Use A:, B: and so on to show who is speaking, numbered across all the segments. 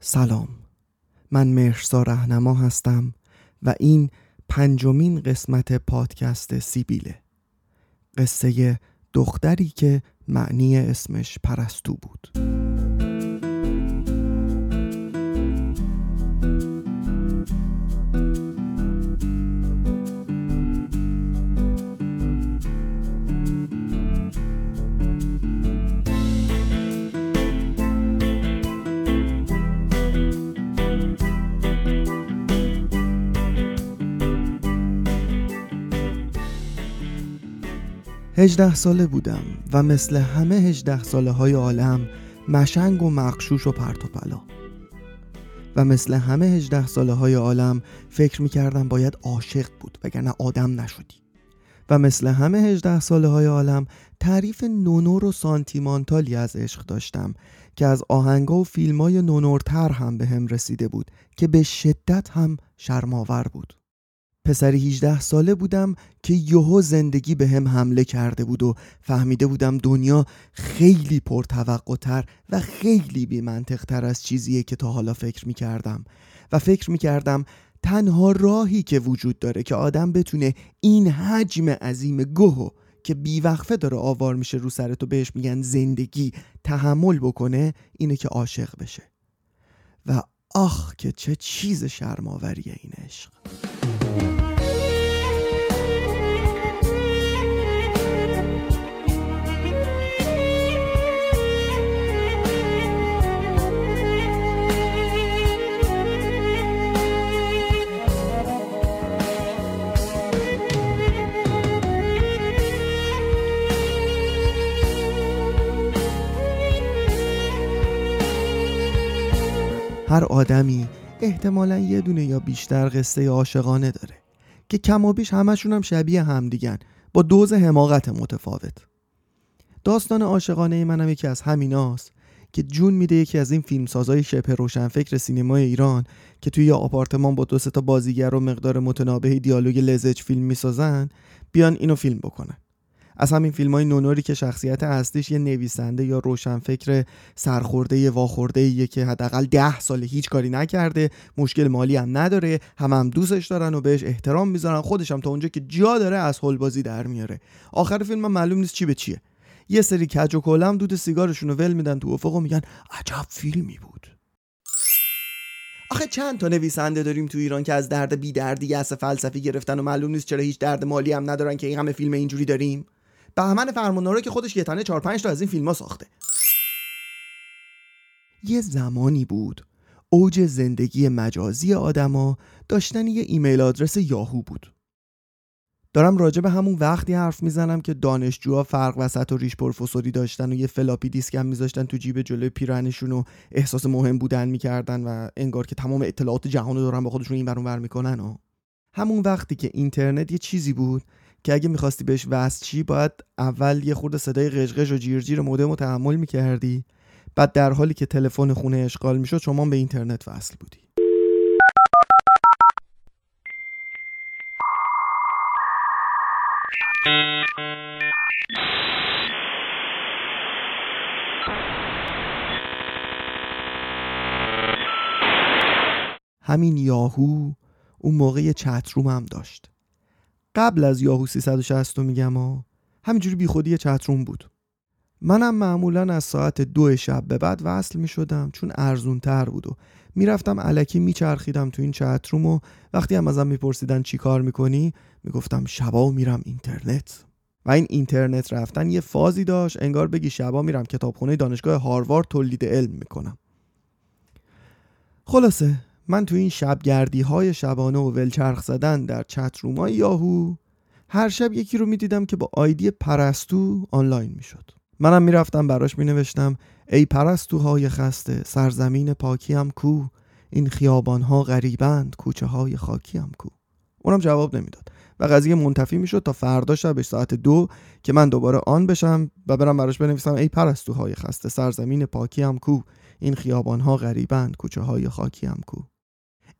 A: سلام. من مرسا رهنما هستم و این پنجمین قسمت پادکست سیبیله. قصه دختری که معنی اسمش پرستو بود. هجده ساله بودم و مثل همه هجده ساله های عالم مشنگ و مقشوش و پرت و پلا و مثل همه هجده ساله های عالم فکر می‌کردم باید عاشق بود وگرنه آدم نشدی. و مثل همه هجده ساله های عالم تعریف نونور و سانتیمانتالی از عشق داشتم که از آهنگا و فیلم های نونورتر هم به هم رسیده بود که به شدت هم شرماور بود. پسری 18 ساله بودم که یهو زندگی به هم حمله کرده بود و فهمیده بودم دنیا خیلی تر و خیلی بی تر از چیزیه که تا حالا فکر می کردم و فکر می کردم تنها راهی که وجود داره که آدم بتونه این حجم عظیم گوهو که بیوقفه داره آوار میشه رو سرتو بهش میگن زندگی تحمل بکنه اینه که عاشق بشه. و آخ که چه چیز شرماوریه این عشق! آدمی احتمالا یه دونه یا بیشتر قصه عاشقانه داره که کم و بیش همشون هم شبیه هم دیگن با دوز حماقت متفاوت. داستان عاشقانه منم یکی از همیناست که جون میده یکی از این فیلمسازای شبه روشنفکر سینمای ایران که توی یه آپارتمان با دو تا بازیگر و مقدار متنابه دیالوگ لزج فیلم می‌سازن بیان اینو فیلم بکنن. از همین فیلم های نونوری که شخصیت اصلیش یه نویسنده یا روشنفکر سرخورده واخورده یه که حداقل ده سال هیچ کاری نکرده مشکل مالی هم نداره هم هم دوستش دارن و بهش احترام می‌ذارن خودش هم تا اونجا که جا داره از بازی در میاره. آخر فیلم هم معلوم نیست چی به چیه. یه سری کج و کلم دود سیگارشون رو ول میدن تو افق و میگن عجب فیلمی بود. آخه چند تا نویسنده داریم تو ایران که از درد بی دردی از فلسفی گرفتن و معلوم نیست چرا هیچ درد مالی هم ندارن که این همه فیلم اینجوری داریم؟ بهمن فرمان‌آرائه که خودش یه تنه 4 5 تا از این فیلم ها ساخته. یه زمانی بود. اوج زندگی مجازی آدما داشتن یه ایمیل آدرس یاهو بود. دارم راجع به همون وقتی حرف می‌زنم که دانشجوها فرق وسط و ریش پروفسوری داشتن و یه فلاپی دیسک هم میذاشتن تو جیب جلوی پیرنشون و احساس مهم بودن می‌کردن و انگار که تمام اطلاعات جهان رو دارن با خودشون این ور می‌کنن و همون وقتی که اینترنت یه چیزی بود که اگه می‌خواستی بهش وصل چی باید اول یه خورده صدای قشقش و جیرجیر مودم رو تحمل می‌کردی. بعد در حالی که تلفن خونه اشغال می‌شد شما به اینترنت وصل بودی. همین یاهو اون موقع چتروم هم داشت. قبل از یاهو 360 میگم ها. همینجوری بیخودی چتروم بود. منم معمولا از ساعت دو شب به بعد وصل می شدم چون ارزون تر بود و می‌رفتم علکی میچرخیدم تو این چتروم و وقتی هم ازم میپرسیدن چی کار می‌کنی می‌گفتم شبا میرم اینترنت. و این اینترنت رفتن یه فازی داشت انگار بگی شبا میرم کتابخونه دانشگاه هاروارد تولید علم می‌کنم. خلاصه من تو این شبگردی های شبانه و ولچرخ زدن در چت های یاهو هر شب یکی رو می‌دیدم که با آیدی پرستو آنلاین می‌شد. منم می‌رفتم براش مینوشتم ای پرستوهای خسته سرزمین پاکیم کو؟ این خیابان ها غریبند کوچه های خاکیم کو؟ اونم جواب نمی‌داد و قضیه منتفی می‌شد تا فردا شبش ساعت دو که من دوباره آن بشم و برم براش بنویسم ای پرستوهای خسته سرزمین پاکیم کو؟ این خیابان ها غریبند کوچه های خاکیم کو؟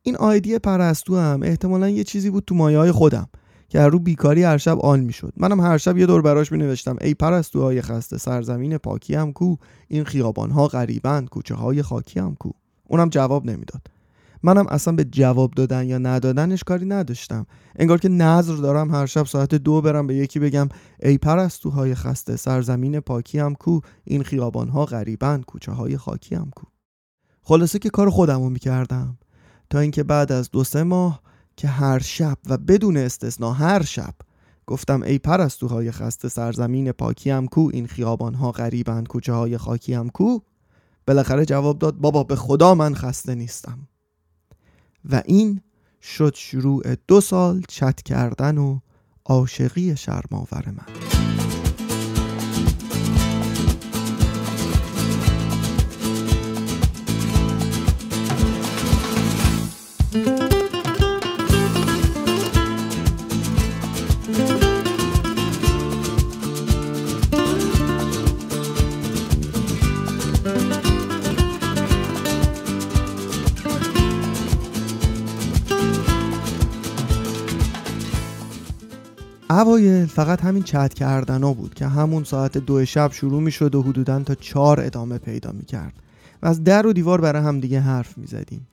A: این آیدی پرستو هم احتمالا یه چیزی بود تو مایه های خودم که رو بیکاری هر شب آن می‌شد. منم هر شب یه دور براش می نوشتم ای پرستوهای خسته سرزمین پاکی هم کو این خیابان ها غریبند کوچه های خاکی هم کو. اونم جواب نمی‌داد. منم اصلا به جواب دادن یا ندادنش کاری نداشتم. انگار که نظر دارم هر شب ساعت دو برم به یکی بگم ای پرستوهای خسته سرزمین پاکی هم کو این خیابانها غریبن کوچه های خاکی هم کو. خلاصه که کار خودمو می‌کردم. تا اینکه بعد از دو سه ماه که هر شب و بدون استثنا هر شب گفتم ای پرستوهای خسته سرزمین پاکی هم کو این خیابانها غریبند کوچه های خاکی هم کو؟ بالاخره جواب داد بابا به خدا من خسته نیستم. و این شد شروع دو سال چت کردن و عاشقی شرماور من. اوایل فقط همین چت کردن ها بود که همون ساعت دو شب شروع می شد و حدودا تا چهار ادامه پیدا می کرد و از در و دیوار برای هم دیگه حرف می زدیم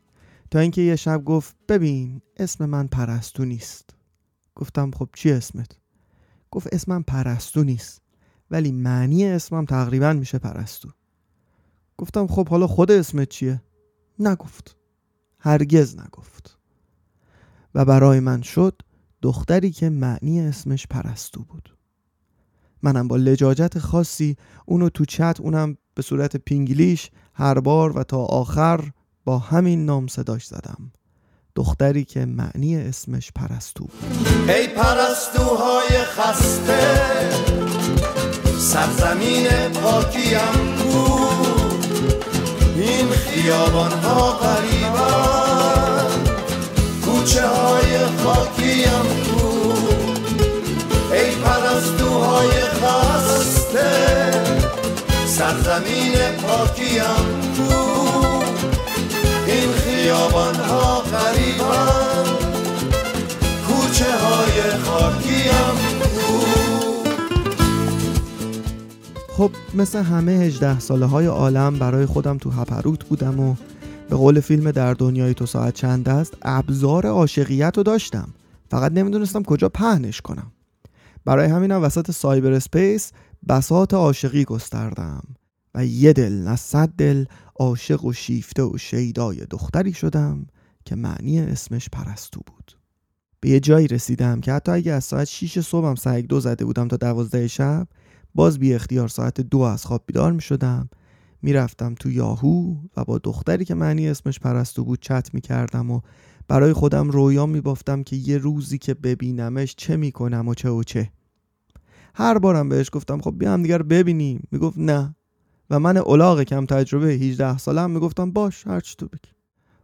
A: تا اینکه یه شب گفت ببین اسم من پرستو نیست. گفتم خب چی اسمت؟ گفت اسمم پرستو نیست ولی معنی اسمم تقریبا میشه پرستو. گفتم خب حالا خود اسمت چیه؟ نگفت. هرگز نگفت. و برای من شد دختری که معنی اسمش پرستو بود. منم با لجاجت خاصی اونو تو چت اونم به صورت پینگلیش هر بار و تا آخر با همین نام صداش زدم. دختری که معنی اسمش پرستو بود.
B: ای پرستوهای خسته سرزمین پاکیم بود. این خیابان ها قریبان کوچه های خاکیم بود ای پرستوهای خسته سرزمین پاکیم بود این خیابان ها غریبان کوچه های خاکیم
A: خب مثل همه 18 ساله های عالم برای خودم تو هپروت بودم و به قول فیلم در دنیای تو ساعت چند است ابزار عاشقیت رو داشتم. فقط نمی‌دونستم کجا پهنش کنم. برای همینم وسط سایبر اسپیس بسات عاشقی گستردم و یه دل نه صد دل عاشق و شیفته و شیدای دختری شدم که معنی اسمش پرستو بود. به یه جایی رسیدم که حتی اگه از ساعت 6 صبحم سعی دو زده بودم تا دوازده شب باز بی اختیار ساعت دو از خواب بیدار می شدم می‌رفتم تو یاهو و با دختری که معنی اسمش پرستو بود چت می‌کردم و برای خودم رویا میبافتم که یه روزی که ببینمش چه می‌کنم و چه و چه. هر بارم بهش گفتم خب بیا هم دیگر ببینیم. می‌گفت نه. و من اولاغ کم تجربه 18 سالم می‌گفتم باش هر چی تو بگی.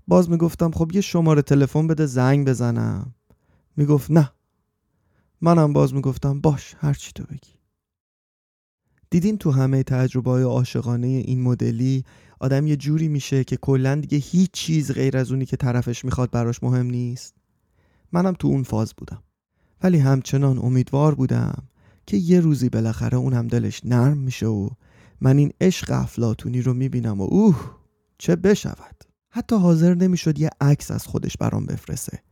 A: باز می‌گفتم خب یه شماره تلفن بده زنگ بزنم. می‌گفت نه. منم باز می‌گفتم باش هر چی تو بگی. دیدین تو همه تجربه های عاشقانه این مدلی آدم یه جوری میشه که کلا دیگه هیچ چیز غیر از اونی که طرفش می‌خواد براش مهم نیست. منم تو اون فاز بودم. ولی همچنان امیدوار بودم که یه روزی بالاخره اونم دلش نرم میشه و من این عشق افلاتونی رو می‌بینم و اوه چه بشود. حتی حاضر نمی‌شد یه عکس از خودش برام بفرسته.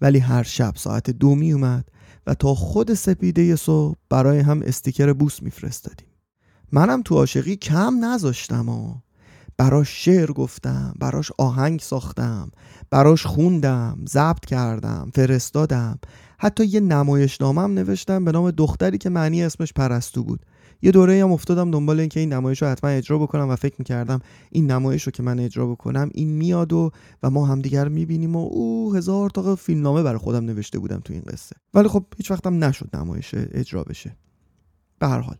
A: ولی هر شب ساعت دو میومد و تا خود سپیده صبح برای هم استیکر بوس میفرستادیم. منم تو عاشقی کم نذاشتم و براش شعر گفتم براش آهنگ ساختم براش خوندم ضبط کردم فرستادم. حتی یه نمایشنامه نوشتم به نام دختری که معنی اسمش پرستو بود. یه دوره هم افتادم دنبال اینکه این نمایش رو حتما اجرا بکنم و فکر می‌کردم این نمایش رو که من اجرا بکنم این میاد و و ما همدیگر می‌بینیم و او هزار تا فیلمنامه برای خودم نوشته بودم تو این قصه. ولی خب هیچ وقتم نشد نمایش اجرا بشه. به هر حال.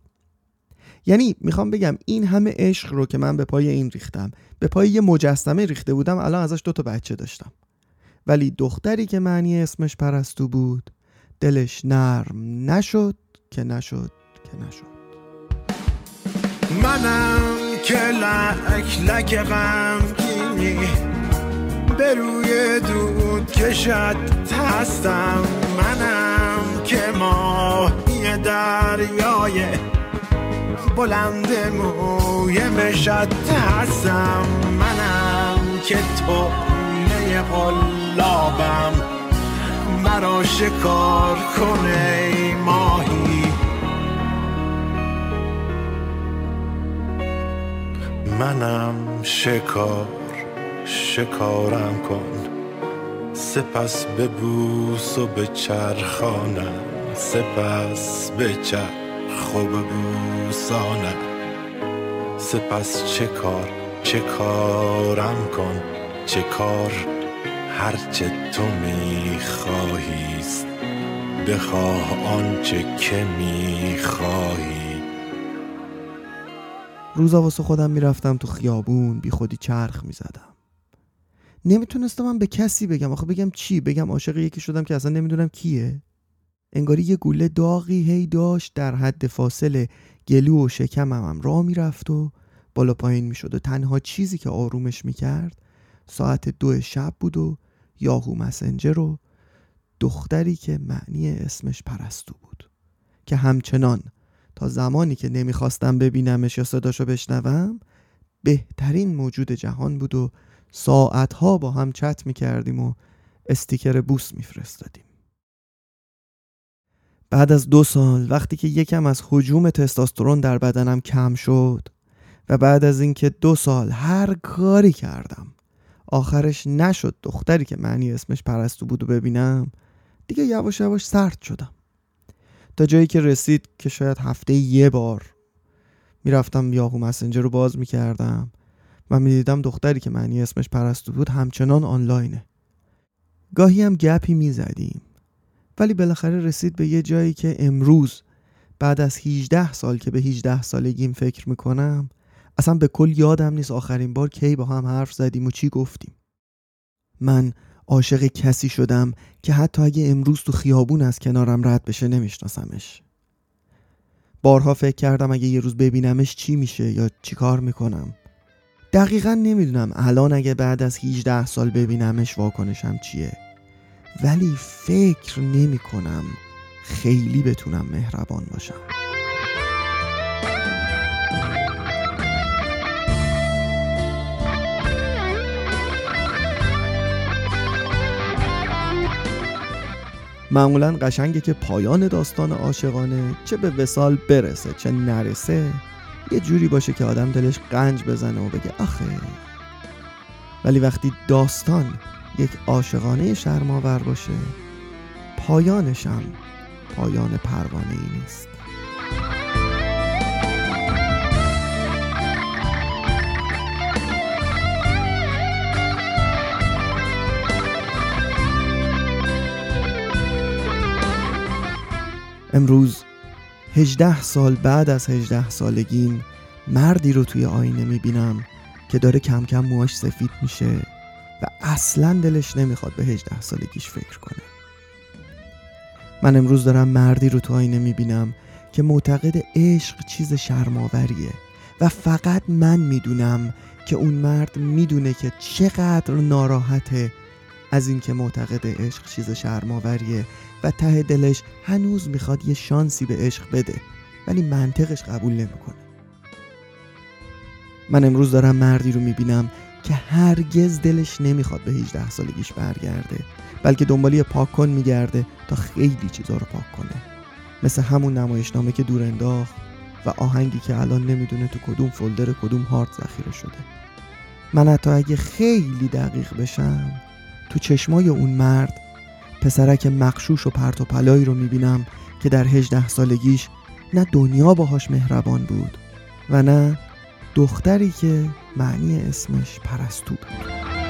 A: یعنی می‌خوام بگم این همه عشق رو که من به پای این ریختم به پای یه مجسمه ریخته بودم الان ازش دو تا بچه داشتم. ولی دختری که معنی اسمش پرستو بود دلش نرم نشد که نشد که نشد.
B: منم که لک لک غمگینی به روی دود کشد هستم. منم که ماهی دریای بلند موی مشت هستم. منم که تو قلابم. مرا شکار کنه ماهی. منم شکار شکارم کن. سپس به بوس و به چرخانم. سپس به چرخ و به بوسانم سپس چه کار چه کارم کن چه کار هرچه تو میخواهیست. بخواه آنچه که می‌خواهی.
A: روزا واسه خودم می‌رفتم تو خیابون بی خودی چرخ می‌زدم. نمی‌تونستم من به کسی بگم. آخه بگم چی؟ بگم عاشق یکی شدم که اصلا نمی‌دونم کیه. انگاری یه گوله داغی هی داشت در حد فاصله گلو و شکمم هم را می‌رفت و بالا پایین می‌شد و تنها چیزی که آرومش می‌کرد ساعت دو شب بود و یاهو مسنجر و دختری که معنی اسمش پرستو بود که همچنان تا زمانی که نمی‌خواستم ببینمش یا صداشو بشنوم بهترین موجود جهان بود و ساعتها با هم چت می‌کردیم و استیکر بوس میفرستادیم. بعد از دو سال وقتی که یکم از حجوم تستاسترون در بدنم کم شد و بعد از اینکه دو سال هر کاری کردم آخرش نشد دختری که معنی اسمش پرستو بود و ببینم دیگه یواش یواش سرد شدم. تا جایی که رسید که شاید هفته یه بار می‌رفتم یاهو مسنجر رو باز می‌کردم و می‌دیدم دختری که معنی اسمش پرستو بود همچنان آنلاینه. گاهی هم گپی می‌زدیم. ولی بالاخره رسید به یه جایی که امروز بعد از 18 سال که به 18 سالگیم فکر می‌کنم اصلا به کل یادم نیست آخرین بار کی با هم حرف زدیم و چی گفتیم. من عاشق کسی شدم که حتی اگه امروز تو خیابون از کنارم رد بشه نمیشناسمش. بارها فکر کردم اگه یه روز ببینمش چی میشه یا چی کار می‌کنم. دقیقا نمی‌دونم الان اگه بعد از 18 سال ببینمش واکنشم چیه. ولی فکر نمی کنم خیلی بتونم مهربان باشم. معمولا قشنگه که پایان داستان عاشقانه چه به وسال برسه چه نرسه یه جوری باشه که آدم دلش قنج بزنه و بگه آخه. ولی وقتی داستان یک عاشقانه شرماور باشه. پایانشم پایان پروانه ای نیست. امروز هجده سال بعد از هجده سالگیم مردی رو توی آینه می‌بینم که داره کم کم موهاش سفید میشه. و اصلا دلش نمی‌خواد به هجده سالگیش فکر کنه. من امروز دارم مردی رو تو آینه می‌بینم که معتقد عشق چیز شرماوریه و فقط من می‌دونم که اون مرد می‌دونه که چقدر ناراحته از اینکه معتقد عشق چیز شرماوریه و ته دلش هنوز می‌خواد یه شانسی به عشق بده ولی منطقش قبول نمی‌کنه. من امروز دارم مردی رو می‌بینم که هرگز دلش نمی‌خواد به 18 سالگیش برگرده بلکه دنبالی پاک کن میگرده تا خیلی چیزا رو پاک کنه. مثل همون نمایشنامه که دور انداخت و آهنگی که الان نمی‌دونه تو کدوم فولدر کدوم هارد ذخیره شده. من حتی اگه خیلی دقیق بشم تو چشمای اون مرد پسرک مخشوش و پرت و پلایی رو می‌بینم که در هجده سالگیش نه دنیا باهاش مهربان بود و نه دختری که معنی اسمش پرستو بود.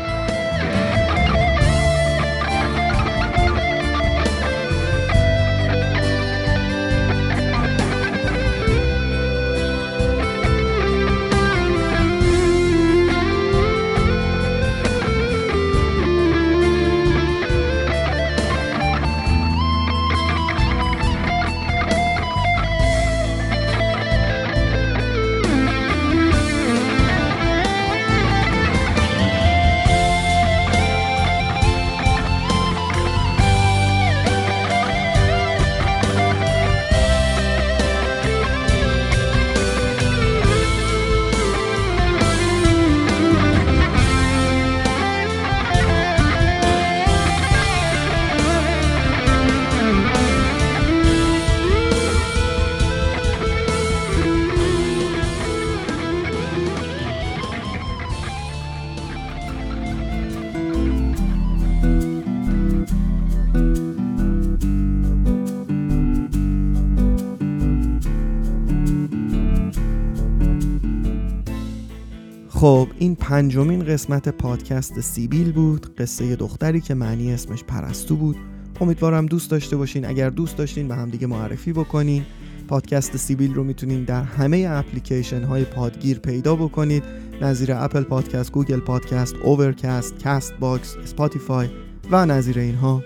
A: خب این پنجمین قسمت پادکست سیبیل بود قصه دختری که معنی اسمش پرستو بود. امیدوارم دوست داشته باشین. اگر دوست داشتین به همدیگه معرفی بکنین. پادکست سیبیل رو می‌تونین در همه اپلیکیشن های پادگیر پیدا بکنید. نظیر Apple Podcast، Google Podcast، Overcast، Castbox، Spotify و نظیر اینها.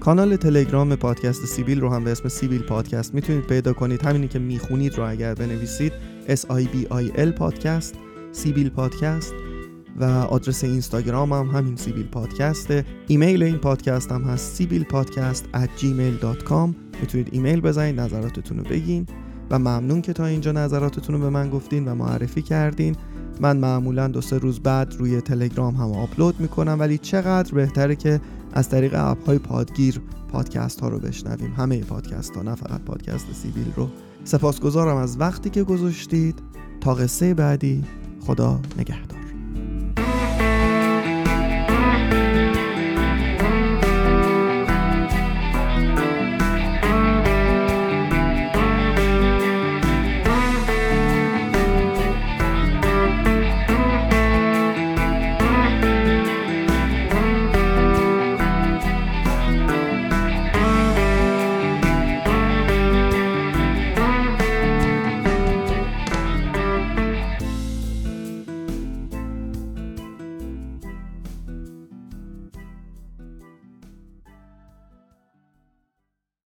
A: کانال تلگرام پادکست سیبیل رو هم به اسم سیبیل پادکست می‌تونید پیدا کنید. همینی که می‌خونید رو اگر بنویسید S I B I L podcast. سیبیل پادکست و آدرس اینستاگرام هم همین سیبیل پادکسته. ایمیل این پادکست هم هست سیبیل پادکست at gmail.com می‌تونید ایمیل بزنید نظراتتون رو بگین. و ممنون که تا اینجا نظراتتون رو به من گفتین و معرفی کردین. من معمولا دو سه روز بعد روی تلگرام هم آپلود می‌کنم ولی چقدر بهتره که از طریق اپ های پادگیر پادکست ها رو بشنویم. همه پادکست ها نه فقط پادکست سیبیل رو. سپاسگزارم از وقتی که گذاشتید. تا قصه بعدی. خدا نگهدار.